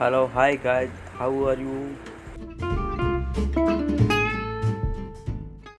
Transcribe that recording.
hello hi guys. How are you?